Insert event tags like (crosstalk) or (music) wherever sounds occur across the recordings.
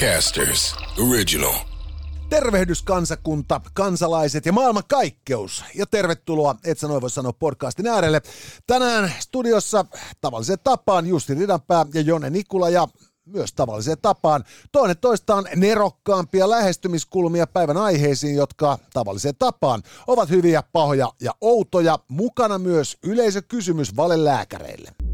Podcasters Original. Tervehdys kansakunta, kansalaiset ja maailman kaikkeus. Ja tervetuloa, et sä voi sanoa podcastin äärelle. Tänään studiossa tavalliseen tapaan Jussi Ridanpää ja Jone Nikula ja myös tavalliseen tapaan. Toinen toistaan nerokkaampia lähestymiskulmia päivän aiheisiin, jotka tavalliseen tapaan ovat hyviä, pahoja ja outoja. Mukana myös yleisökysymys valelääkäreille.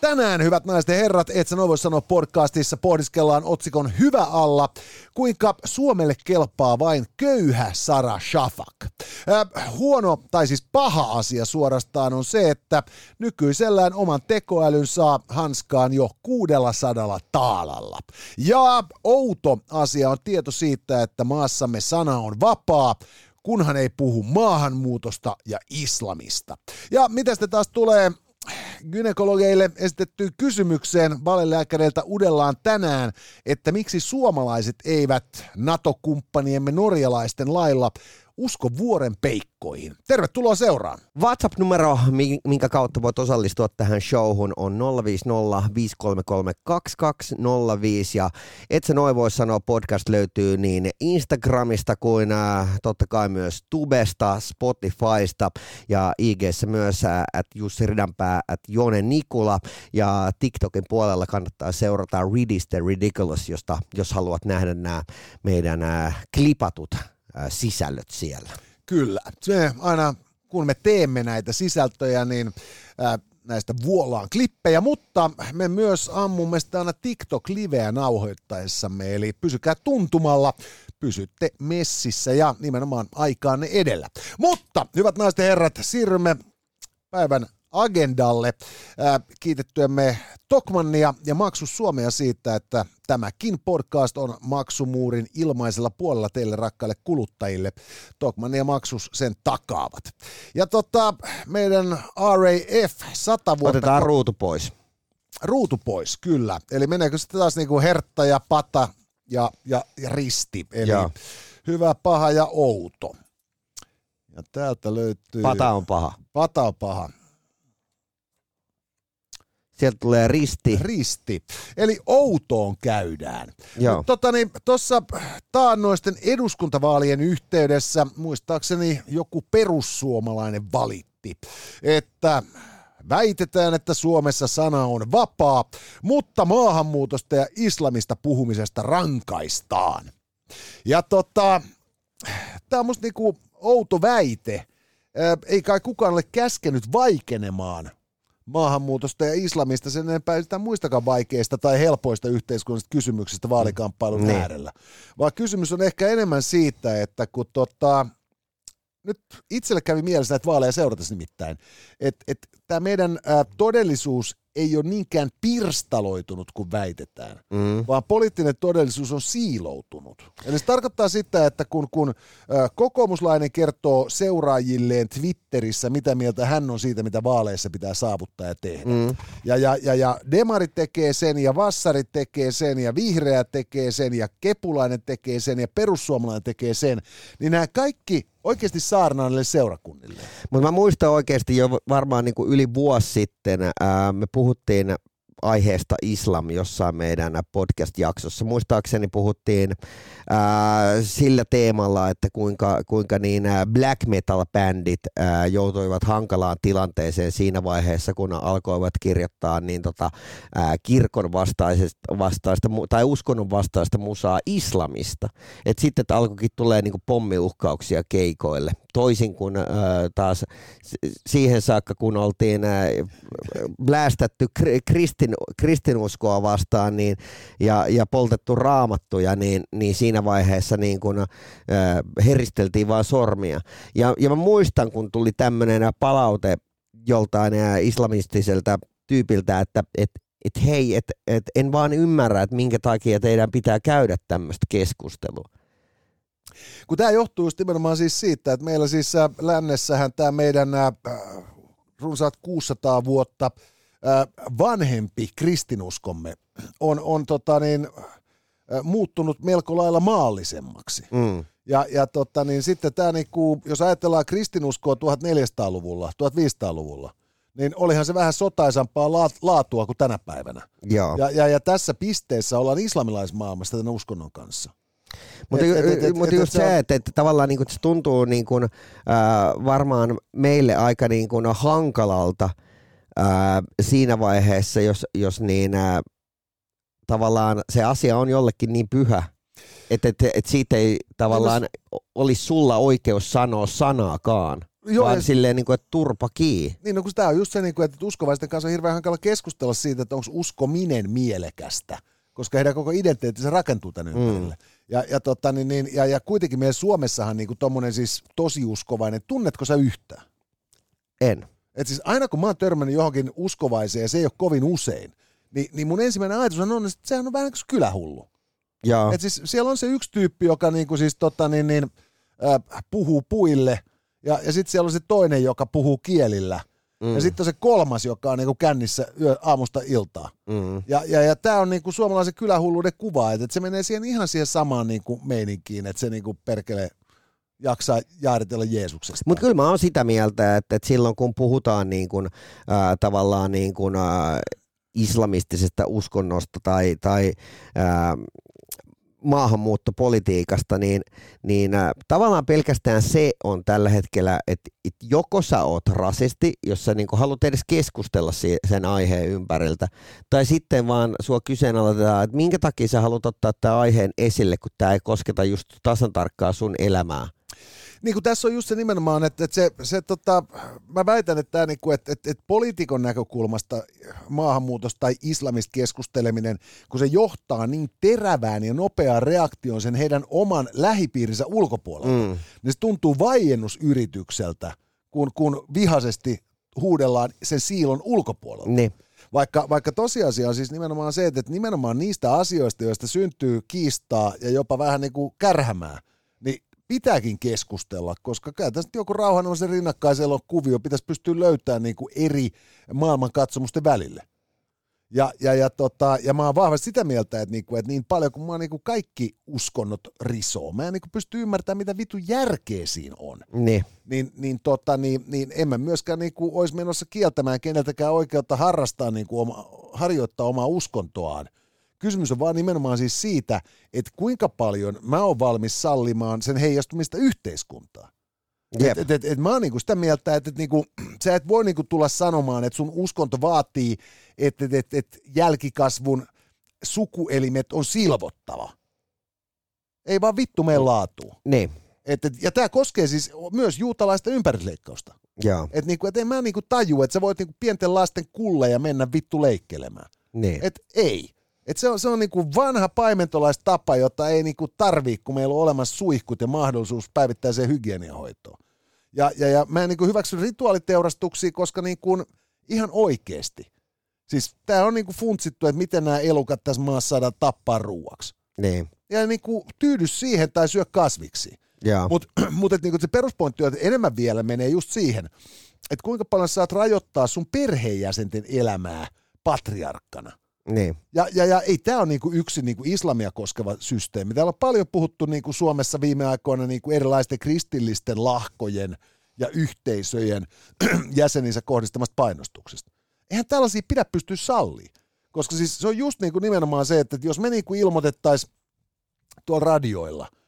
Tänään, hyvät naiset ja herrat, et sä noin voi sanoa podcastissa, pohdiskellaan otsikon Hyvä alla, kuinka Suomelle kelpaa vain köyhä Sara Shafak. Äh, huono, tai siis paha asia suorastaan on se, että nykyisellään oman tekoälyn saa hanskaan jo 600 taalalla. Ja outo asia on tieto siitä, että maassamme sana on vapaa, kunhan ei puhu maahanmuutosta ja islamista. Ja mitä sitten taas tulee gynekologeille esitettyyn kysymykseen valelääkäreiltä uudellaan tänään, että miksi suomalaiset eivät NATO-kumppaniemme norjalaisten lailla usko vuoren peikkoihin. Tervetuloa seuraan. WhatsApp-numero, minkä kautta voit osallistua tähän showhun, on 050 533 2205 ja et sä noin voi sanoa, podcast löytyy niin Instagramista kuin äh, totta kai myös Tubesta, Spotifysta ja IGssä myös äh, at Jussi Ridanpää, at Jone Nikula ja TikTokin puolella kannattaa seurata Ridiste Ridiculous, josta, jos haluat nähdä nämä meidän äh, klipatut sisällöt siellä. Kyllä. Se aina kun me teemme näitä sisältöjä, niin näistä vuolaan klippejä, mutta me myös ammumme sitä aina TikTok-liveä nauhoittaessamme, eli pysykää tuntumalla, pysytte messissä ja nimenomaan aikaanne edellä. Mutta, hyvät naiset ja herrat, siirrymme päivän agendalle. Kiitettyämme Tokmannia ja Maksu Suomea siitä, että tämäkin podcast on maksumuurin ilmaisella puolella teille rakkaille kuluttajille. Tokman ja Maksus sen takaavat. Ja tota, meidän RAF 100 vuotta... Otetaan ruutu pois. Ruutu pois, kyllä. Eli meneekö sitten taas niinku hertta ja pata ja, ja, ja risti. Eli Joo. hyvä, paha ja outo. Ja täältä löytyy... Pata on paha. Pata on paha. Sieltä tulee risti. Risti. Eli outoon käydään. Tuossa niin, taannoisten eduskuntavaalien yhteydessä muistaakseni joku perussuomalainen valitti, että Väitetään, että Suomessa sana on vapaa, mutta maahanmuutosta ja islamista puhumisesta rankaistaan. Ja tota, tämä on musta niinku outo väite. Ei kai kukaan ole käskenyt vaikenemaan maahanmuutosta ja islamista sen enempää sitä muistakaan vaikeista tai helpoista yhteiskunnallisista kysymyksistä vaalikamppailun mm. äärellä. Vaan kysymys on ehkä enemmän siitä, että kun tota, nyt itselle kävi mielessä näitä vaaleja seurata nimittäin, että et, tämä meidän ä, todellisuus ei ole niinkään pirstaloitunut kuin väitetään, mm. vaan poliittinen todellisuus on siiloutunut. Eli se tarkoittaa sitä, että kun, kun ä, kokoomuslainen kertoo seuraajilleen Twitterissä, mitä mieltä hän on siitä, mitä vaaleissa pitää saavuttaa ja tehdä, mm. ja, ja, ja, ja demarit tekee sen, ja vassarit tekee sen, ja vihreä tekee sen, ja kepulainen tekee sen, ja perussuomalainen tekee sen, niin nämä kaikki oikeasti saarnaan seurakunnille. Mutta mä muistan oikeasti jo varmaan niin kuin yli vuosi sitten, ää, me puhuttiin aiheesta islam jossain meidän podcast-jaksossa. Muistaakseni puhuttiin ää, sillä teemalla, että kuinka, kuinka niin black metal-bändit ää, joutuivat hankalaan tilanteeseen siinä vaiheessa, kun alkoivat kirjoittaa niin tota, ää, kirkon vastaista, vastaista tai uskonnon vastaista musaa islamista. Et sitten että alkoikin tulee niin pommiuhkauksia keikoille, toisin kuin ää, taas siihen saakka, kun oltiin ää, blästätty kristin, kristinuskoa vastaan niin, ja, ja poltettu raamattuja, niin, niin siinä vaiheessa niin kuin, äh, heristeltiin vaan sormia. Ja, ja mä muistan, kun tuli tämmöinen palaute joltain äh, islamistiselta tyypiltä, että et, et hei, et, et en vaan ymmärrä, että minkä takia teidän pitää käydä tämmöistä keskustelua. Kun tämä johtuu just nimenomaan siis siitä, että meillä siis äh, lännessähän tämä meidän äh, runsaat 600 vuotta äh, vanhempi kristinuskomme on, on tota niin, muuttunut melko lailla maallisemmaksi. Mm. Ja, ja tota, niin sitten tämä, niinku, jos ajatellaan kristinuskoa 1400-luvulla, 1500-luvulla, niin olihan se vähän sotaisampaa laatua kuin tänä päivänä. Joo. Ja, ja, ja tässä pisteessä ollaan islamilaismaailmassa tämän uskonnon kanssa. Mutta mut just se, että, että tavallaan niin kuin, se tuntuu niin kuin, äh, varmaan meille aika niin kuin hankalalta äh, siinä vaiheessa, jos, jos niin, äh, tavallaan se asia on jollekin niin pyhä, että, että, että siitä ei tavallaan no, olisi sulla oikeus sanoa sanaakaan. Joo, vaan ja... silleen, niin kuin, että turpa kii. Niin, no kun tämä on just se, niin kuin, että uskovaisten kanssa on hirveän hankala keskustella siitä, että onko uskominen mielekästä, koska heidän koko identiteetti se rakentuu tänne mm. ympärille. Ja, ja, tota, niin, niin, ja, ja kuitenkin meidän Suomessahan niin tuommoinen siis tosi uskovainen, tunnetko sä yhtään? En. Et siis aina kun mä oon törmännyt johonkin uskovaiseen, ja se ei ole kovin usein, niin, niin mun ensimmäinen ajatus on, että sehän on vähän kuin kylähullu. Joo. Et siis siellä on se yksi tyyppi, joka niinku siis tota, niin, niin, äh, puhuu puille, ja, ja sitten siellä on se toinen, joka puhuu kielillä. Mm. Ja sitten on se kolmas, joka on niinku kännissä yö, aamusta iltaa. Mm. Ja, ja, ja tämä on niinku suomalaisen kylähulluuden kuva, että et se menee siihen ihan siihen samaan niinku meininkiin, että se niinku perkele jaksaa jaaritella Jeesuksesta. Mutta kyllä mä oon sitä mieltä, että, että silloin kun puhutaan niin kun, äh, tavallaan niin kun, äh, islamistisesta uskonnosta tai, tai äh, maahanmuuttopolitiikasta, niin, niin äh, tavallaan pelkästään se on tällä hetkellä, että, että joko sä oot rasisti, jos sä niin haluat edes keskustella sen aiheen ympäriltä, tai sitten vaan sua kyseenalaistetaan, että minkä takia sä haluat ottaa tämän aiheen esille, kun tämä ei kosketa just tasan tarkkaa sun elämää niin kuin tässä on just se nimenomaan, että, että se, se tota, mä väitän, että, tämä, niin kuin, että, että, että poliitikon näkökulmasta maahanmuutosta tai islamista keskusteleminen, kun se johtaa niin terävään ja nopeaan reaktioon sen heidän oman lähipiirinsä ulkopuolella, mm. niin se tuntuu vaiennusyritykseltä, kun, kun vihaisesti huudellaan sen siilon ulkopuolella. Niin. Vaikka, vaikka tosiasia on siis nimenomaan se, että nimenomaan niistä asioista, joista syntyy kiistaa ja jopa vähän niin kuin kärhämää, pitääkin keskustella, koska kyllä tästä joku rauhanomaisen rinnakkaisella kuvio pitäisi pystyä löytämään niin kuin eri maailmankatsomusten välille. Ja, ja, ja, tota, ja mä oon vahvasti sitä mieltä, että, niinku, että niin paljon kuin mä niinku kaikki uskonnot risoo, mä en niinku pysty ymmärtämään, mitä vitu järkeä siinä on. Niin. Niin, niin, tota, niin, niin en mä myöskään niinku olisi menossa kieltämään keneltäkään oikeutta harrastaa, niinku oma, harjoittaa omaa uskontoaan Kysymys on vaan nimenomaan siis siitä, että kuinka paljon mä oon valmis sallimaan sen heijastumista yhteiskuntaan. Yep. Et, et, et, mä oon niinku sitä mieltä, että et niinku, (clears throat) sä et voi niinku tulla sanomaan, että sun uskonto vaatii, että et, et, et jälkikasvun sukuelimet on silvottava. Ei vaan vittu meidän laatu. Niin. Et, et, ja tämä koskee siis myös juutalaista ympärisleikkausta. Joo. Et niinku, et en mä niinku tajua, että sä voit niinku pienten lasten kulleja mennä vittu leikkelemään. Niin. Et ei. Et se on, se on niinku vanha paimentolaistapa, jota ei niinku tarvii, kun meillä on olemassa suihkut ja mahdollisuus päivittäiseen hygieniahoitoon. Ja, ja, ja mä en niinku hyväksy rituaaliteurastuksia, koska niinku ihan oikeasti. Siis tämä on niinku funtsittu, että miten nämä elukat tässä maassa saadaan tappaa ruuaksi. Niin. Ja niinku tyydy siihen tai syö kasviksi. Mutta mut, (clears throat) niinku se peruspointti on, että enemmän vielä menee just siihen, että kuinka paljon saat rajoittaa sun perheenjäsenten elämää patriarkkana. Niin. Ja, ja, ja ei tämä ole niinku yksi niinku islamia koskeva systeemi. Täällä on paljon puhuttu niinku Suomessa viime aikoina niinku erilaisten kristillisten lahkojen ja yhteisöjen (clears throat) jäseninsä kohdistamasta painostuksesta. Eihän tällaisia pidä pystyä salliin. Koska siis se on just niinku nimenomaan se, että jos me niinku ilmoitettaisiin tuolla radioilla –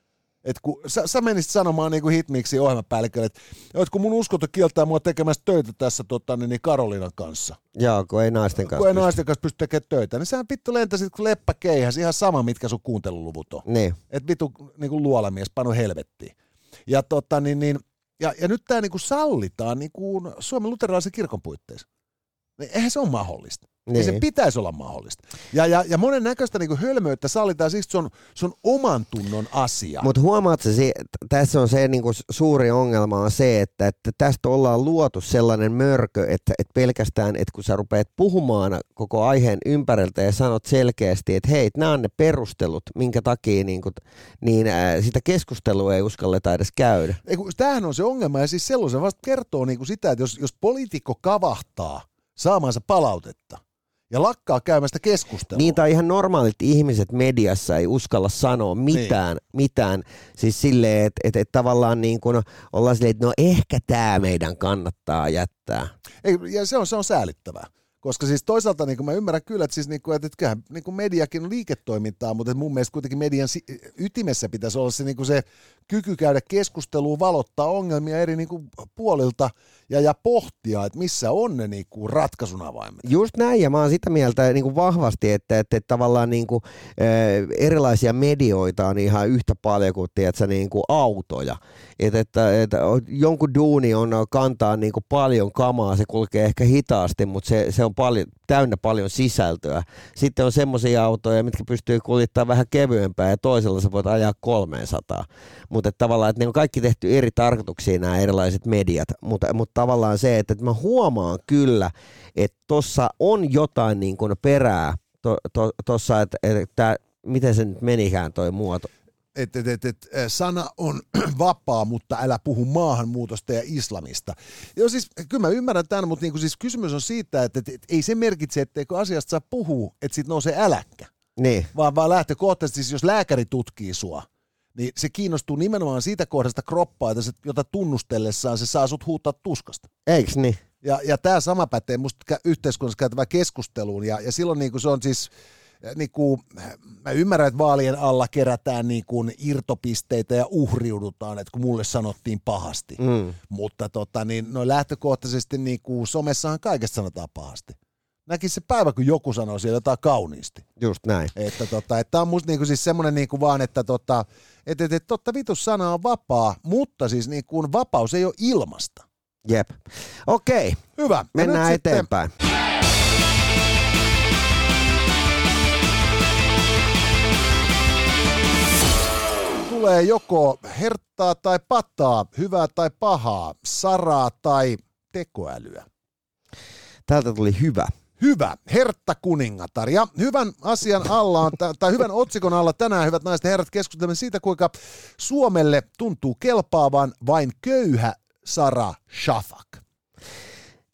et kun sä, sä menisit sanomaan niin kuin hitmiksi ohjelmapäällikölle, että, että kun mun uskonto kieltää mua tekemässä töitä tässä tota, niin, niin Karolinan kanssa. Joo, kun ei naisten kanssa Kun ei naisten kanssa pysty tekemään töitä, niin sähän vittu lentäisit kun leppä keihäs, ihan sama mitkä sun kuunteluluvut on. Niin. Että vittu niin kuin luolamies, panu helvettiin. Ja, tota, niin, niin, ja, ja nyt tämä niin kuin sallitaan niin kuin Suomen luterilaisen kirkon puitteissa. Niin eihän se ole mahdollista. Niin. Ja se pitäisi olla mahdollista. Ja, ja, ja monen näköistä niin hölmöyttä sallitaan siksi, se on, se on oman tunnon asia. Mutta huomaat se, tässä on se niin kuin suuri ongelma on se, että, että tästä ollaan luotu sellainen mörkö, että, että pelkästään, että kun sä rupeat puhumaan koko aiheen ympäriltä ja sanot selkeästi, että hei, nämä on ne perustelut, minkä takia niin kuin, niin, ää, sitä keskustelua ei uskalleta edes käydä. Ei, kun, tämähän on se ongelma ja siis sellaisen vasta kertoo niin kuin sitä, että jos, jos poliitikko kavahtaa saamansa palautetta – ja lakkaa käymästä keskustelua. Niin, tai ihan normaalit ihmiset mediassa ei uskalla sanoa mitään, niin. mitään. siis silleen, että et, et tavallaan niin kuin ollaan silleen, että no ehkä tämä meidän kannattaa jättää. Ei, ja se on, se on säälittävää. Koska siis toisaalta niin mä ymmärrän kyllä, että, siis niin kuin, että kyllähän niin kuin mediakin on liiketoimintaa, mutta mun mielestä kuitenkin median ytimessä pitäisi olla se, niin kuin se kyky käydä keskustelua, valottaa ongelmia eri niin kuin puolilta ja, ja pohtia, että missä on ne niin kuin ratkaisun avaimet. Just näin, ja mä oon sitä mieltä niin kuin vahvasti, että, että, että tavallaan niin kuin, erilaisia medioita on ihan yhtä paljon kuin, tiedätkö, niin kuin autoja. Että, että, että jonkun duuni on kantaa niin kuin paljon kamaa, se kulkee ehkä hitaasti, mutta se, se on paljon, täynnä paljon sisältöä. Sitten on semmoisia autoja, mitkä pystyy kuljettamaan vähän kevyempää ja toisella sä voit ajaa 300. Mutta tavallaan, että ne on kaikki tehty eri tarkoituksiin nämä erilaiset mediat, mutta, mutta tavallaan se, että, että mä huomaan kyllä, että tuossa on jotain niin kuin perää tuossa, to, että, että miten se nyt menikään toi muoto että et, et, et, sana on (clears throat) vapaa, mutta älä puhu maahanmuutosta ja islamista. Joo siis, kyllä mä ymmärrän tämän, mutta niinku siis kysymys on siitä, että et, et, ei se merkitse, etteikö asiasta saa puhua, että siitä nousee äläkkä. Niin. Vaan, vaan lähtökohtaisesti, siis jos lääkäri tutkii sua, niin se kiinnostuu nimenomaan siitä kohdasta kroppaa, jota tunnustellessaan se saa sut huuttaa tuskasta. Eiks niin? Ja, ja tämä sama pätee musta yhteiskunnassa käytävään keskusteluun, ja, ja silloin niin kuin se on siis, niin kuin, mä ymmärrän, että vaalien alla kerätään niin kuin irtopisteitä ja uhriudutaan, että kun mulle sanottiin pahasti. Mm. Mutta tota, niin, no lähtökohtaisesti niin kuin somessahan kaikesta sanotaan pahasti. Näkisi se päivä, kun joku sanoo siellä jotain kauniisti. Just näin. Että tota, että on musta niinku siis semmoinen niinku vaan, että tota, että, että, että totta vitus sana on vapaa, mutta siis niinku vapaus ei ole ilmasta. Jep. Okei. Hyvä. Mennään eteenpäin. Tulee joko herttaa tai pataa, hyvää tai pahaa, saraa tai tekoälyä. Täältä tuli hyvä. Hyvä, Hertta kuningatar. Ja hyvän asian alla on, tai hyvän otsikon alla tänään, hyvät naiset ja herrat, keskustelemme siitä, kuinka Suomelle tuntuu kelpaavan vain köyhä Sara Shafak.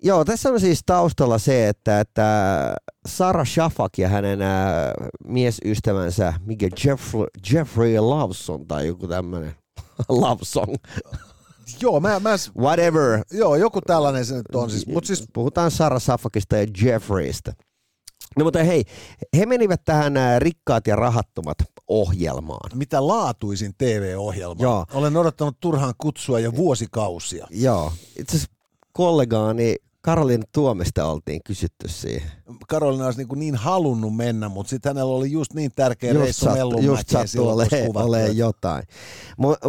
Joo, tässä on siis taustalla se, että, että Sara Shafak ja hänen ää, miesystävänsä, mikä Jeffrey, Jeffrey Loveson tai joku tämmöinen love (laughs) song. Joo, mä, mä... Whatever. Joo, joku tällainen se nyt on. Siis, mut siis... Puhutaan Sara Shafakista ja Jeffreystä. No mutta hei, he menivät tähän Rikkaat ja rahattomat ohjelmaan. Mitä laatuisin TV-ohjelma. Joo. Olen odottanut turhaan kutsua jo vuosikausia. Joo. Itse asiassa kollegaani Karolin Tuomesta oltiin kysytty siihen. Karolina olisi niin, niin halunnut mennä, mutta sitten hänellä oli just niin tärkeä just reissu sat, Just sattui olemaan jotain. M-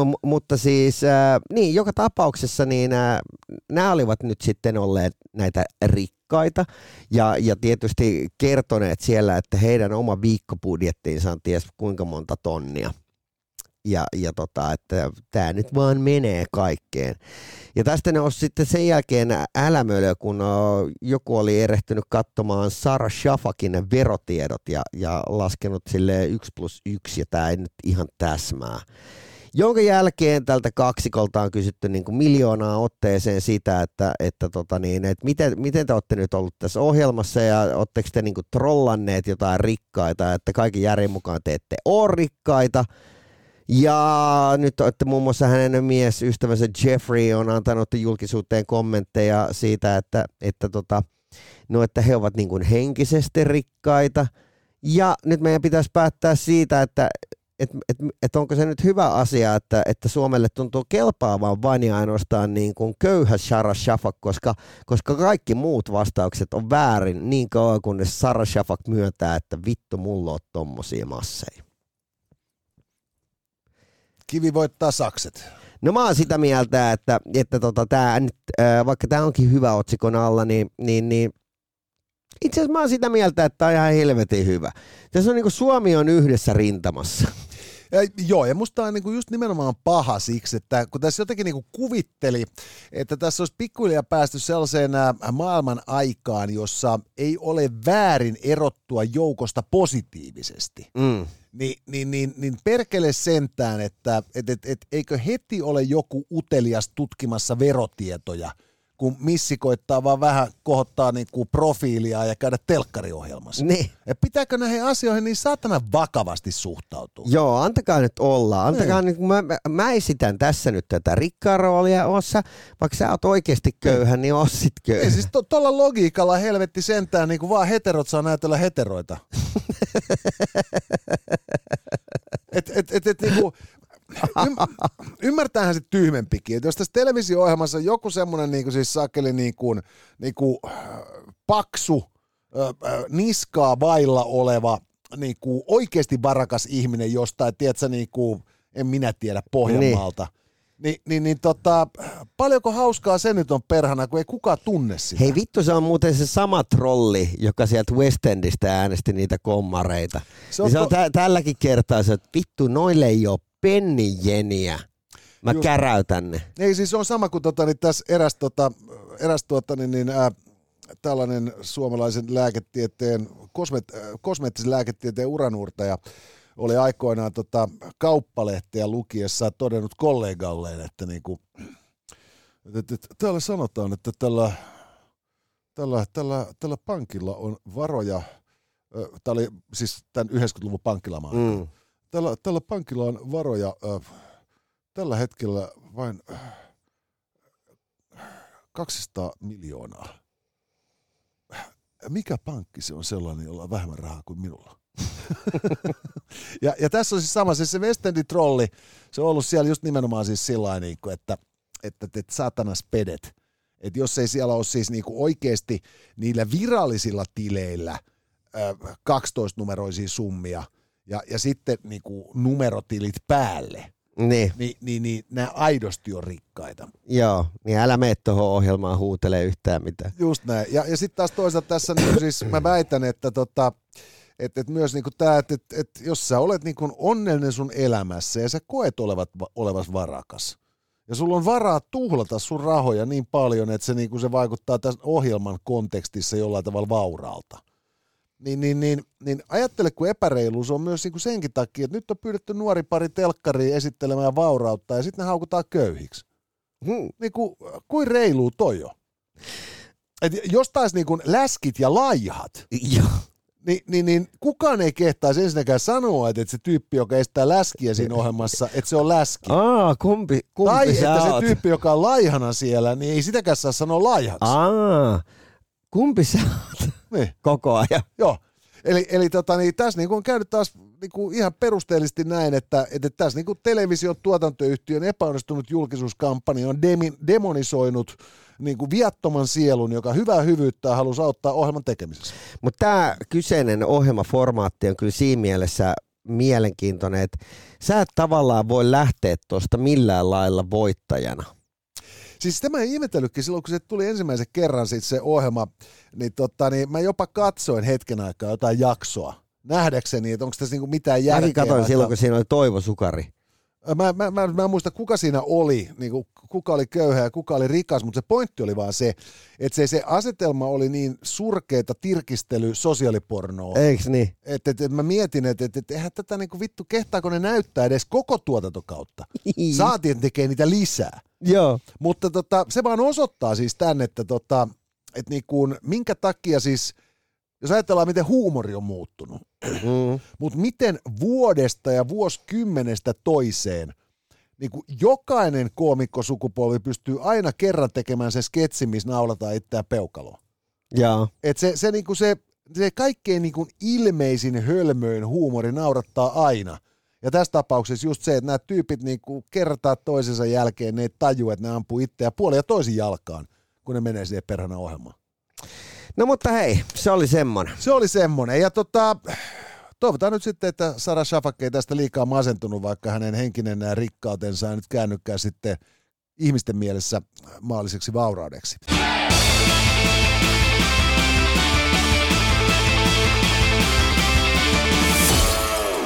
m- mutta siis, äh, niin, joka tapauksessa niin äh, nämä olivat nyt sitten olleet näitä rikkaita ja, ja tietysti kertoneet siellä, että heidän oma viikkobudjettiinsa on ties kuinka monta tonnia ja, ja tota, että tämä nyt vaan menee kaikkeen. Ja tästä ne on sitten sen jälkeen älämölö, kun joku oli erehtynyt katsomaan Sara Shafakin verotiedot ja, ja laskenut sille 1 plus 1 ja tämä ei nyt ihan täsmää. Jonka jälkeen tältä kaksikolta on kysytty niin kuin miljoonaa otteeseen sitä, että, että, tota niin, että miten, miten te olette nyt ollut tässä ohjelmassa ja oletteko te niin kuin trollanneet jotain rikkaita, että kaiken järjen mukaan te ette ole rikkaita – ja nyt että muun muassa hänen miesystävänsä Jeffrey on antanut julkisuuteen kommentteja siitä, että, että, tota, no, että he ovat niin kuin henkisesti rikkaita. Ja nyt meidän pitäisi päättää siitä, että et, et, et onko se nyt hyvä asia, että, että Suomelle tuntuu kelpaavan vain ja ainoastaan niin kuin köyhä Shara Shafak, koska, koska kaikki muut vastaukset on väärin niin kauan, kunnes Sara Shafak myöntää, että vittu mulla on tommosia masseja. Kivi voittaa sakset. No mä oon sitä mieltä, että, että tota, tää nyt, vaikka tämä onkin hyvä otsikon alla, niin, niin, niin itse asiassa mä oon sitä mieltä, että tämä on ihan helvetin hyvä. Tässä on niin kuin Suomi on yhdessä rintamassa. Ja, joo, ja musta on niinku just nimenomaan paha siksi, että kun tässä jotenkin niinku kuvitteli, että tässä olisi pikkuhiljaa päästy sellaiseen maailman aikaan, jossa ei ole väärin erottua joukosta positiivisesti. Mm niin, niin, niin, niin perkele sentään, että et, et, et, eikö heti ole joku utelias tutkimassa verotietoja, kun missi koittaa vaan vähän kohottaa niinku profiilia ja käydä telkkariohjelmassa. Niin. Et pitääkö näihin asioihin niin saatana vakavasti suhtautua? Joo, antakaa nyt olla. Antakaa nyt, mä, mä, mä esitän tässä nyt tätä rikkaan roolia ossa, vaikka sä oot oikeasti köyhä, niin oot sit köyhä. Ei siis tuolla to, logiikalla helvetti sentään, niin kuin vaan heterot saa näytellä heteroita. (laughs) et, et, et, et, niinku, Ym, ymmärtäähän se tyhmempikin, että jos tässä televisio-ohjelmassa joku semmoinen niin siis sakeli niin kuin, niin kuin, paksu, niskaa vailla oleva, niin kuin oikeasti varakas ihminen jostain, tiedätkö, niin kuin, en minä tiedä, Pohjanmaalta, niin. Niin, niin, niin tota, paljonko hauskaa se nyt on perhana, kun ei kukaan tunne sitä. Hei vittu, se on muuten se sama trolli, joka sieltä West Endistä äänesti niitä kommareita. Se on, niin se on tä- tälläkin kertaa se, että vittu, noille ei ole pennijeniä. Mä Just. käräytän ne. Ei siis on sama kuin tota, niin tässä eräs, tota, eräs tota, niin, niin, ää, tällainen suomalaisen lääketieteen, kosmet, äh, kosmeettisen lääketieteen uranuurtaja oli aikoinaan tota, kauppalehteä lukiessa todennut kollegalleen, että niinku, että, että, täällä sanotaan, että tällä, tällä, tällä, tällä pankilla on varoja, tämä oli siis tämän 90-luvun pankkilamaan, mm tällä, tällä pankilla on varoja äh, tällä hetkellä vain äh, 200 miljoonaa. Mikä pankki se on sellainen, jolla on vähemmän rahaa kuin minulla? (laughs) ja, ja tässä on siis sama, siis se Westendi trolli, se on ollut siellä just nimenomaan siis sillä niin että, että, että, että saatana spedet. Että jos ei siellä ole siis niin kuin oikeasti niillä virallisilla tileillä äh, 12-numeroisia summia – ja, ja sitten niin kuin numerotilit päälle, niin. Niin, niin, niin nämä aidosti on rikkaita. Joo, niin älä mene tuohon ohjelmaan huutele yhtään mitään. Just näin. Ja, ja sitten taas toisaalta tässä niin siis (clears throat) mä väitän, että tota, et, et myös niinku tämä, että et, et, jos sä olet niinku onnellinen sun elämässä ja sä koet olevat, olevas varakas, ja sulla on varaa tuhlata sun rahoja niin paljon, että se, niinku, se vaikuttaa tässä ohjelman kontekstissa jollain tavalla vauraalta, niin, niin, niin, niin ajattele, kun epäreiluus on myös niin senkin takia, että nyt on pyydetty nuori pari telkkariin esittelemään vaurautta ja sitten ne haukutaan köyhiksi. Hmm. Niin kuin, kuin reiluu toi jo. Et jos taas niin kuin läskit ja laihat, niin, niin, niin kukaan ei kehtaisi ensinnäkään sanoa, että se tyyppi, joka estää läskiä siinä ohjelmassa, että se on läski. Aa, kumpi, kumpi Tai että oot? se tyyppi, joka on laihana siellä, niin ei sitäkään saa sanoa laihaksi. Aa, kumpi sä oot? Niin. Koko ajan. Joo. Eli, eli tota, niin tässä niin on käynyt taas niin kuin ihan perusteellisesti näin, että, että tässä niin kuin television tuotantoyhtiön epäonnistunut julkisuuskampanja on demi, demonisoinut niin kuin viattoman sielun, joka hyvää hyvyyttä halusi auttaa ohjelman tekemisessä. Mutta tämä kyseinen ohjelmaformaatti on kyllä siinä mielessä mielenkiintoinen, että sä et tavallaan voi lähteä tuosta millään lailla voittajana – Siis sitä mä ihmetellytkin silloin, kun se tuli ensimmäisen kerran sit se ohjelma, niin, totta, niin mä jopa katsoin hetken aikaa jotain jaksoa nähdäkseni, että onko tässä niinku mitään järkeä. Mäkin katsoin silloin, kun siinä oli Toivo Sukari. Mä, mä, mä, mä en muista, kuka siinä oli, niin kuin, kuka oli köyhä ja kuka oli rikas, mutta se pointti oli vaan se, että se, se asetelma oli niin surkeita tirkistely sosiaalipornoa. Eiks niin? Että et, et mä mietin, että et, et, eihän tätä niin kuin vittu, kehtaako ne näyttää edes koko tuotantokautta. Saatiin, että tekee niitä lisää. Joo. Mutta tota, se vaan osoittaa siis tänne, että tota, et niin kuin, minkä takia siis, jos ajatellaan, miten huumori on muuttunut, mm. mutta miten vuodesta ja vuosikymmenestä toiseen niin kuin jokainen koomikkosukupolvi pystyy aina kerran tekemään se sketsi, missä naulataan itseään peukaloon. Jaa. Et se, se, niin kuin se, se kaikkein niin kuin ilmeisin hölmöin huumori naurattaa aina. Ja tässä tapauksessa just se, että nämä tyypit niin kuin kertaa toisensa jälkeen, ne ei tajua, että ne ampuu itseään puoli ja toisin jalkaan, kun ne menee siihen perhana ohjelmaan. No mutta hei, se oli semmonen. Se oli semmonen. Ja tota, toivotaan nyt sitten, että Sara Shafak ei tästä liikaa masentunut, vaikka hänen henkinen rikkautensa nyt käännykään sitten ihmisten mielessä maalliseksi vauraudeksi.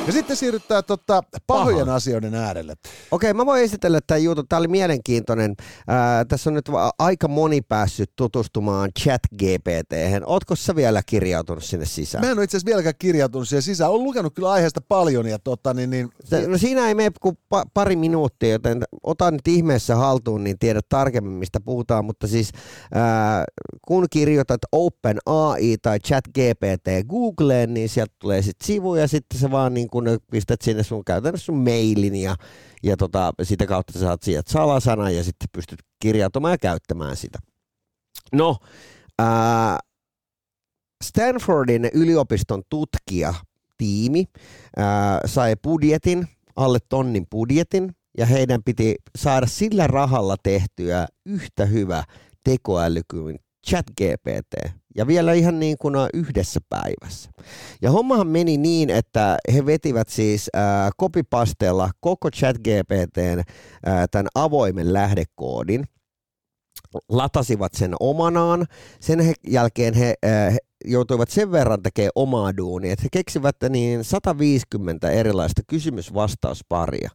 Ja sitten siirrytään tota, pahojen Paha. asioiden äärelle. Okei, mä voin esitellä tämän jutun. Tämä oli mielenkiintoinen. Ää, tässä on nyt aika moni päässyt tutustumaan chat GPT. Ootko sä vielä kirjautunut sinne sisään? Mä en ole itse asiassa vieläkään kirjautunut sinne sisään. Olen lukenut kyllä aiheesta paljon. Ja tota, niin, niin... No siinä ei mene kuin pa- pari minuuttia, joten ota nyt ihmeessä haltuun, niin tiedät tarkemmin, mistä puhutaan. Mutta siis ää, kun kirjoitat Open AI tai chat GPT Googleen, niin sieltä tulee sitten sivu ja sitten se vaan niin kun pistät sinne sun käytännössä sun mailin ja, ja tota, sitä kautta saat sieltä salasana ja sitten pystyt kirjautumaan ja käyttämään sitä. No, ää, Stanfordin yliopiston tutkija tiimi ää, sai budjetin, alle tonnin budjetin, ja heidän piti saada sillä rahalla tehtyä yhtä hyvä tekoäly kuin ChatGPT ja vielä ihan niin kuin yhdessä päivässä. Ja hommahan meni niin, että he vetivät siis äh, kopipasteella koko ChatGPTn äh, tämän avoimen lähdekoodin, latasivat sen omanaan, sen he, jälkeen he, äh, joutuivat sen verran tekemään omaa duunia, että he keksivät niin 150 erilaista kysymysvastausparia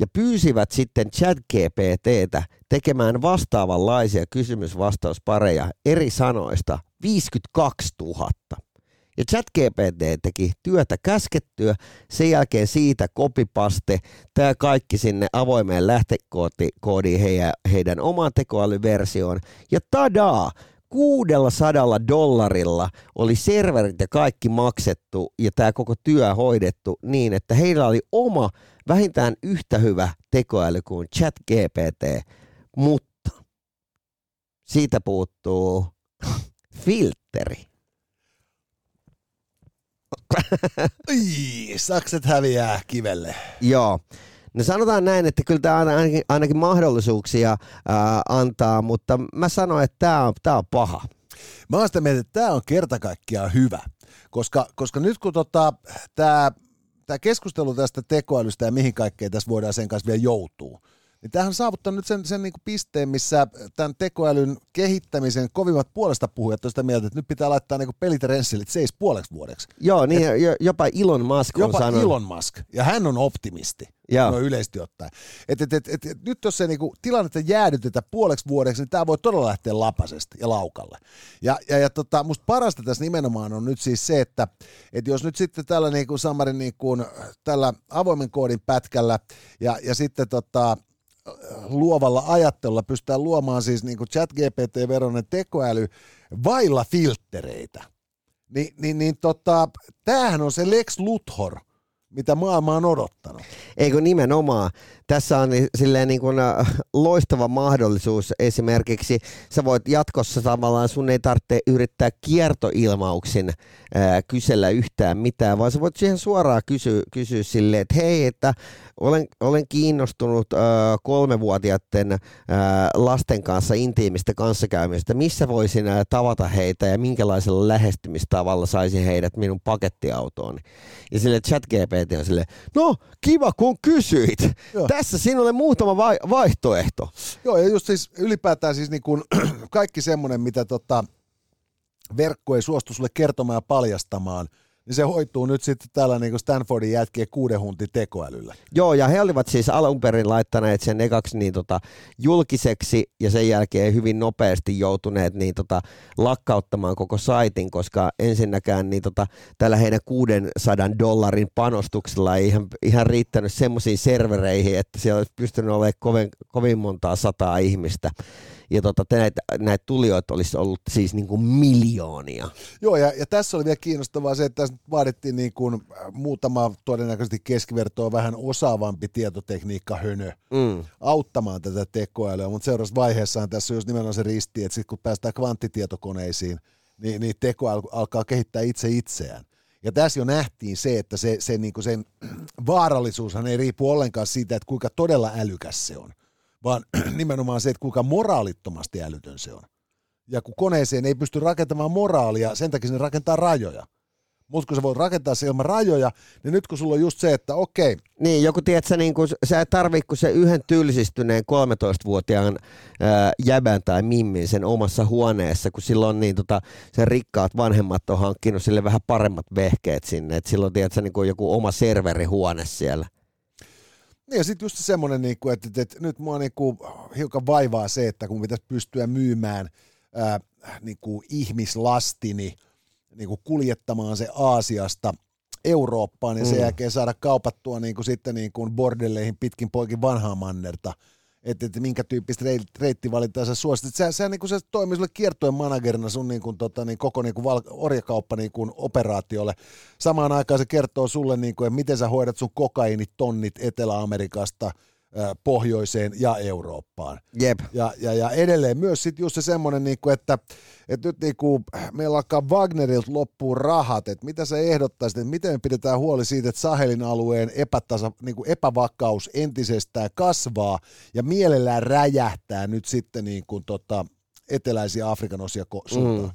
ja pyysivät sitten ChatGPTtä tekemään vastaavanlaisia kysymysvastauspareja eri sanoista 52 000. Ja ChatGPT teki työtä käskettyä, sen jälkeen siitä kopipaste, tämä kaikki sinne avoimeen lähtekoodiin heidän, heidän omaan tekoälyversioon. Ja tadaa, 600 dollarilla oli serverit ja kaikki maksettu ja tämä koko työ hoidettu niin, että heillä oli oma vähintään yhtä hyvä tekoäly kuin ChatGPT, mutta siitä puuttuu filteri. Ii, sakset häviää kivelle. Joo. No sanotaan näin, että kyllä tämä ainakin, ainakin mahdollisuuksia ää, antaa, mutta mä sanoin, että tämä on, tää on paha. Mä oon sitä mieltä, että tämä on kerta kaikkiaan hyvä, koska, koska nyt kun tota, tämä keskustelu tästä tekoälystä ja mihin kaikkeen tässä voidaan sen kanssa vielä joutuu, niin tämähän on saavuttanut nyt sen, sen niin kuin pisteen, missä tämän tekoälyn kehittämisen kovimmat puolesta puhujat on sitä mieltä, että nyt pitää laittaa niin pelit ja rensselit seis puoleksi vuodeksi. Joo, niin et, jopa Elon Musk on Jopa sanonut. Elon Musk, ja hän on optimisti. Joo. No yleisesti ottaen. Et, et, et, et, et, nyt jos se niinku tilannetta jäädytetä puoleksi vuodeksi, niin tämä voi todella lähteä lapasesta ja laukalle. Ja, ja, ja tota, musta parasta tässä nimenomaan on nyt siis se, että et jos nyt sitten tällä niinku Samarin niinku, tällä avoimen koodin pätkällä ja, ja sitten tota, luovalla ajattelulla pystytään luomaan siis niin kuin chat-GPT-veronen tekoäly vailla filttereitä. Ni, niin, niin tota, tämähän on se Lex Luthor, mitä maailma on odottanut. Eikö nimenomaan? Tässä on silleen niin kuin äh, loistava mahdollisuus esimerkiksi, sä voit jatkossa tavallaan, sun ei tarvitse yrittää kiertoilmauksin ää, äh, kysellä yhtään mitään, vaan sä voit siihen suoraan kysyä, kysyä silleen, että hei, että olen, olen kiinnostunut äh, kolmevuotiaiden äh, lasten kanssa intiimistä kanssakäymistä. Missä voisin äh, tavata heitä ja minkälaisella lähestymistavalla saisin heidät minun pakettiautoon? Ja sille ChatGPT on sille, no kiva kun kysyit. Joo. Tässä sinulle muutama vai- vaihtoehto. Joo ja just siis ylipäätään siis niin kuin (clears throat) kaikki semmoinen, mitä tota, verkko ei suostu sulle kertomaan ja paljastamaan – niin se hoituu nyt sitten täällä niin kuin Stanfordin jätkien kuuden huntin tekoälyllä. Joo, ja he olivat siis alun perin laittaneet sen ekaksi niin tota, julkiseksi ja sen jälkeen hyvin nopeasti joutuneet niin tota, lakkauttamaan koko saitin, koska ensinnäkään niin tota, tällä heidän 600 dollarin panostuksella ei ihan, ihan riittänyt semmoisiin servereihin, että siellä olisi pystynyt olemaan kovin, kovin montaa sataa ihmistä ja tota, näitä, näitä tulijoita olisi ollut siis niin kuin miljoonia. Joo, ja, ja tässä oli vielä kiinnostavaa se, että tässä vaadittiin niin kuin äh, muutama todennäköisesti keskivertoa vähän osaavampi tietotekniikka hönö mm. auttamaan tätä tekoälyä, mutta seuraavassa vaiheessahan tässä on just nimenomaan se risti, että sitten kun päästään kvanttitietokoneisiin, niin, niin teko alkaa kehittää itse itseään. Ja tässä jo nähtiin se, että se, se niin kuin sen (clears throat) vaarallisuushan ei riipu ollenkaan siitä, että kuinka todella älykäs se on, vaan (clears throat) nimenomaan se, että kuinka moraalittomasti älytön se on. Ja kun koneeseen ei pysty rakentamaan moraalia, sen takia se rakentaa rajoja. mutta kun sä voit rakentaa se ilman rajoja, niin nyt kun sulla on just se, että okei. Niin, joku tiedät, sä, niin kun, sä et tarvii kun se yhden tylsistyneen 13-vuotiaan ää, jäbän tai mimmin sen omassa huoneessa, kun silloin niin tota, se rikkaat vanhemmat on hankkinut sille vähän paremmat vehkeet sinne, että silloin tiedät, sä, niin joku oma serverihuone siellä. Niin ja sitten just semmoinen, niin kuin, että, että, että nyt mua niin kuin, hiukan vaivaa se, että kun pitäisi pystyä myymään ää, niin kuin ihmislastini niin kuin kuljettamaan se Aasiasta Eurooppaan ja mm. sen jälkeen saada kaupattua niin kuin sitten niin kuin bordelleihin pitkin poikin vanhaa mannerta – että, että minkä tyyppistä reittivalintaa sä suosittet. Sä, sä, niin se toimii sulle kiertojen managerina sun niin kuin, tota, niin koko niin val, orjakauppa niin operaatiolle. Samaan aikaan se kertoo sulle, niin kuin, että miten sä hoidat sun kokainitonnit Etelä-Amerikasta – pohjoiseen ja Eurooppaan. Jep. Ja, ja, ja edelleen myös sitten just se semmoinen, niinku, että, että nyt niinku, meillä alkaa Wagnerilta loppuu rahat, että mitä sä ehdottaisit, että miten me pidetään huoli siitä, että Sahelin alueen epätasa, niinku epävakaus entisestään kasvaa ja mielellään räjähtää nyt sitten niinku, tota, eteläisiä Afrikan osia suuntaan. Mm.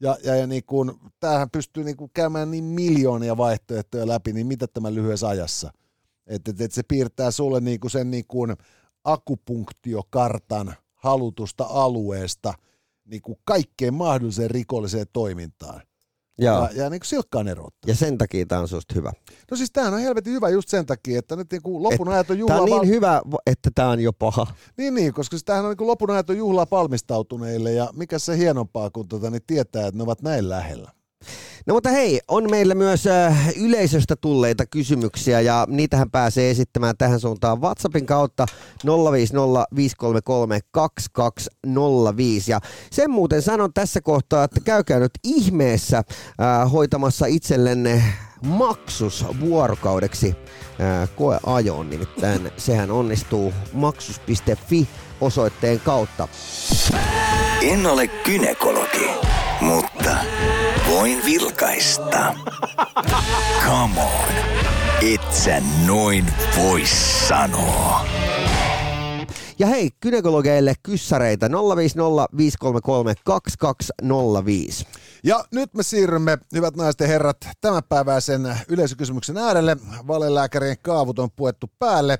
Ja, ja, ja niin kun, tämähän pystyy niin kun käymään niin miljoonia vaihtoehtoja läpi, niin mitä tämä lyhyessä ajassa – että et, et se piirtää sulle niinku sen niinku akupunktiokartan halutusta alueesta niinku kaikkeen mahdolliseen rikolliseen toimintaan. Joo. Ja, ja niin kuin silkkaan erottaa. Ja sen takia tämä on susta hyvä. No siis tämähän on helvetin hyvä just sen takia, että nyt niin kuin lopun ajat on juhlaa... Tämä on niin val... hyvä, että tämä on jo paha. Niin, niin koska siis tämähän on niin kuin lopun ajat on juhlaa valmistautuneille ja mikä se hienompaa, kun tota, niin tietää, että ne ovat näin lähellä. No mutta hei, on meillä myös äh, yleisöstä tulleita kysymyksiä ja niitähän pääsee esittämään tähän suuntaan WhatsAppin kautta 050 ja sen muuten sanon tässä kohtaa, että käykää nyt ihmeessä äh, hoitamassa itsellenne maksus vuorokaudeksi äh, koeajoon, nimittäin sehän onnistuu maksus.fi osoitteen kautta. En ole kynekologi, mutta voin vilkaista. Come on, et sä noin voi sanoa. Ja hei, kynekologeille kyssäreitä 050 533 2205. Ja nyt me siirrymme, hyvät naiset ja herrat, tämänpäiväisen yleisökysymyksen äärelle. Valelääkärien kaavut on puettu päälle.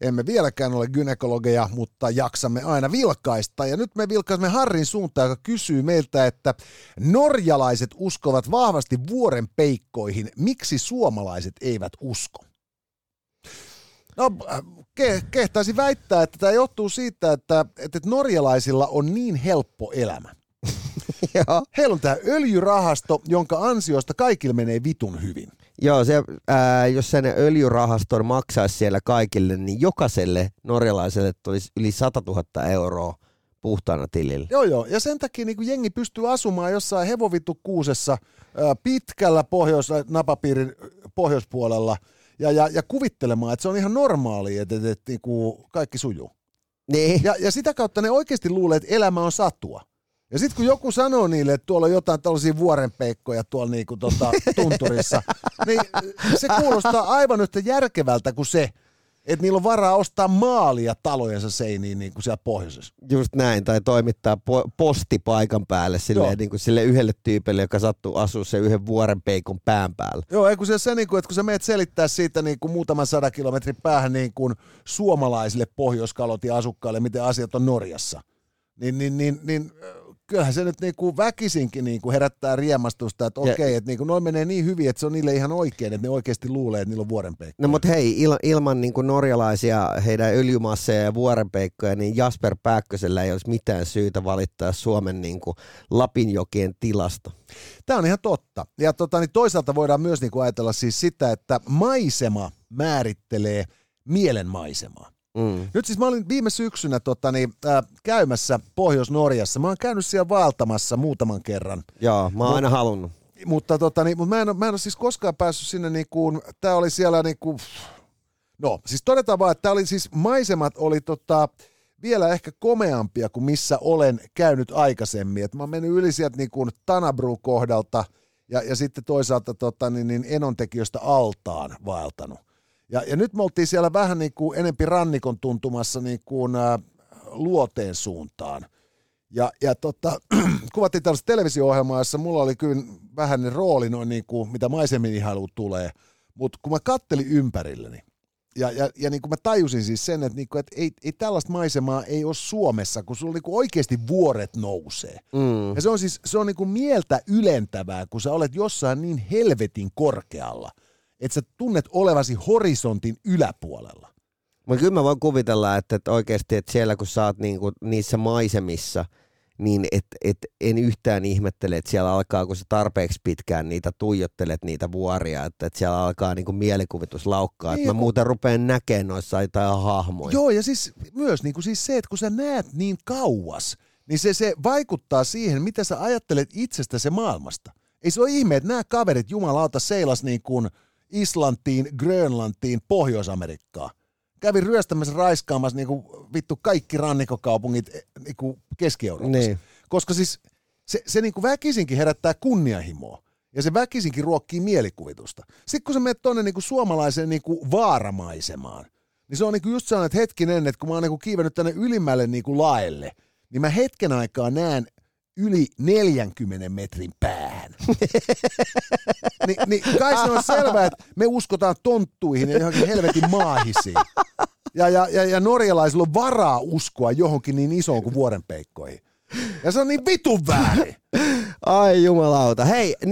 Emme vieläkään ole gynekologeja, mutta jaksamme aina vilkaista. Ja nyt me vilkaisemme Harrin suuntaan, joka kysyy meiltä, että norjalaiset uskovat vahvasti vuoren peikkoihin. Miksi suomalaiset eivät usko? No, ke- kehtaisin väittää, että tämä johtuu siitä, että, että norjalaisilla on niin helppo elämä. (laughs) Heillä on tämä öljyrahasto, jonka ansiosta kaikille menee vitun hyvin. Joo, se, ää, jos sen öljyrahaston maksaisi siellä kaikille, niin jokaiselle norjalaiselle tulisi yli 100 000 euroa puhtaana tilille. Joo, joo. Ja sen takia niin jengi pystyy asumaan jossain hevovittu kuusessa ää, pitkällä pohjois, napapiirin pohjoispuolella ja, ja, ja kuvittelemaan, että se on ihan normaali, että, että, että niin kuin kaikki sujuu. Niin. Ja, ja sitä kautta ne oikeasti luulee, että elämä on satua. Ja sitten kun joku sanoo niille, että tuolla on jotain tällaisia vuorenpeikkoja tuolla niinku tota, tunturissa, (laughs) niin se kuulostaa aivan yhtä järkevältä kuin se, että niillä on varaa ostaa maalia talojensa seiniin niin kuin siellä pohjoisessa. Just näin, tai toimittaa po- posti paikan päälle sille, niin kuin sille yhdelle tyypille, joka sattuu asua se yhden vuorenpeikon pään päällä. Joo, ei kun se, se niin kuin, että kun sä meet selittää siitä niin kuin muutaman sadan kilometrin päähän niin kuin suomalaisille pohjoiskalotin asukkaille, miten asiat on Norjassa, niin, niin, niin, niin kyllähän se nyt niinku väkisinkin niinku herättää riemastusta, että okei, okay, että niinku noin menee niin hyvin, että se on niille ihan oikein, että ne oikeasti luulee, että niillä on vuorenpeikkoja. No mutta hei, il, ilman niinku norjalaisia, heidän öljymasseja ja vuorenpeikkoja, niin Jasper Pääkkösellä ei olisi mitään syytä valittaa Suomen niinku Lapinjokien tilasta. Tämä on ihan totta. Ja tota, niin toisaalta voidaan myös niinku ajatella siis sitä, että maisema määrittelee mielen maisemaa. Mm. Nyt siis mä olin viime syksynä tota, niin, äh, käymässä Pohjois-Norjassa. Mä oon käynyt siellä vaeltamassa muutaman kerran. Joo, mä oon aina halunnut. Mutta, tota, niin, mutta mä, en, mä en ole siis koskaan päässyt sinne, niin kuin, tää oli siellä niin kuin, no siis todetaan vaan, että tää oli siis, maisemat oli tota, vielä ehkä komeampia kuin missä olen käynyt aikaisemmin. Et mä oon mennyt yli sieltä niin kuin Tanabru-kohdalta ja, ja sitten toisaalta tota, niin, niin enontekijöstä altaan vaeltanut. Ja, ja nyt me oltiin siellä vähän niin kuin enempi rannikon tuntumassa niin kuin, ä, luoteen suuntaan. Ja, ja tota, (clears throat) kuvattiin tällaista televisio-ohjelmaa, jossa mulla oli kyllä vähän ne rooli noin niin kuin, mitä maisemin ihailu tulee. Mutta kun mä kattelin ympärilleni, ja, ja, ja niin kuin mä tajusin siis sen, että, niin kuin, että ei, ei tällaista maisemaa ei ole Suomessa, kun sulla niin kuin oikeasti vuoret nousee. Mm. Ja se on siis se on niin kuin mieltä ylentävää, kun sä olet jossain niin helvetin korkealla, että sä tunnet olevasi horisontin yläpuolella. Mutta kyllä mä voin kuvitella, että, että oikeasti että siellä kun sä oot niinku niissä maisemissa, niin et, et en yhtään ihmettele, että siellä alkaa, kun sä tarpeeksi pitkään niitä tuijottelet niitä vuoria, että, että siellä alkaa niinku mielikuvitus laukkaa, niin, että mä muuten rupean näkemään noissa jotain hahmoja. Joo, ja siis myös niinku siis se, että kun sä näet niin kauas, niin se, se vaikuttaa siihen, mitä sä ajattelet itsestä se maailmasta. Ei se ole ihme, että nämä kaverit jumalauta seilas niin kuin Islantiin, Grönlantiin, Pohjois-Amerikkaan kävin ryöstämässä raiskaamassa niin kuin, vittu kaikki rannikokaupungit eh, niin kuin Keski-Euroopassa. Niin. Koska siis se, se niin kuin väkisinkin herättää kunnianhimoa. Ja se väkisinkin ruokkii mielikuvitusta. Sitten kun sä menet tuonne niin suomalaiseen niin kuin vaaramaisemaan, niin se on niin kuin just sellainen, että hetkinen, että kun mä oon niin kuin kiivennyt tänne ylimmälle niin kuin laelle, niin mä hetken aikaa näen yli 40 metrin päähän. (laughs) Ni, niin kai se on selvää, että me uskotaan tonttuihin ja johonkin helvetin maahisiin. Ja, ja, ja, ja norjalaisilla on varaa uskoa johonkin niin isoon kuin vuorenpeikkoihin. Ja se on niin vitun väärin. Ai jumalauta. Hei, 050533205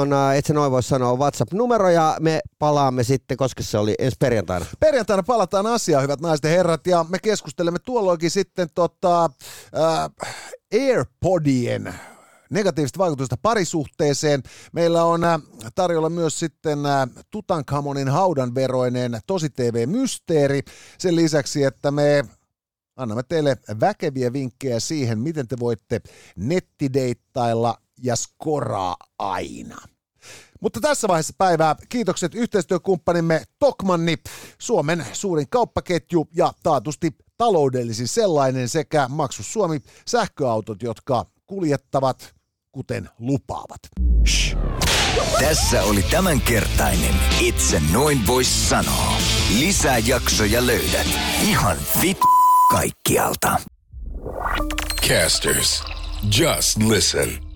on, äh, et sä noin voi sanoa, WhatsApp-numero ja me palaamme sitten, koska se oli ensi perjantaina. Perjantaina palataan asiaan, hyvät naiset ja herrat, ja me keskustelemme tuolloinkin sitten tota, äh, AirPodien negatiivista vaikutusta parisuhteeseen. Meillä on äh, tarjolla myös sitten äh, Tutankhamonin haudanveroinen tosi TV-mysteeri. Sen lisäksi, että me annamme teille väkeviä vinkkejä siihen, miten te voitte nettideittailla ja skoraa aina. Mutta tässä vaiheessa päivää kiitokset yhteistyökumppanimme Tokmanni, Suomen suurin kauppaketju ja taatusti taloudellisin sellainen sekä Maksu Suomi sähköautot, jotka kuljettavat kuten lupaavat. Shh. Tässä oli tämänkertainen Itse noin vois sanoa. Lisää jaksoja löydät ihan vit kaikkialta. Casters, just listen.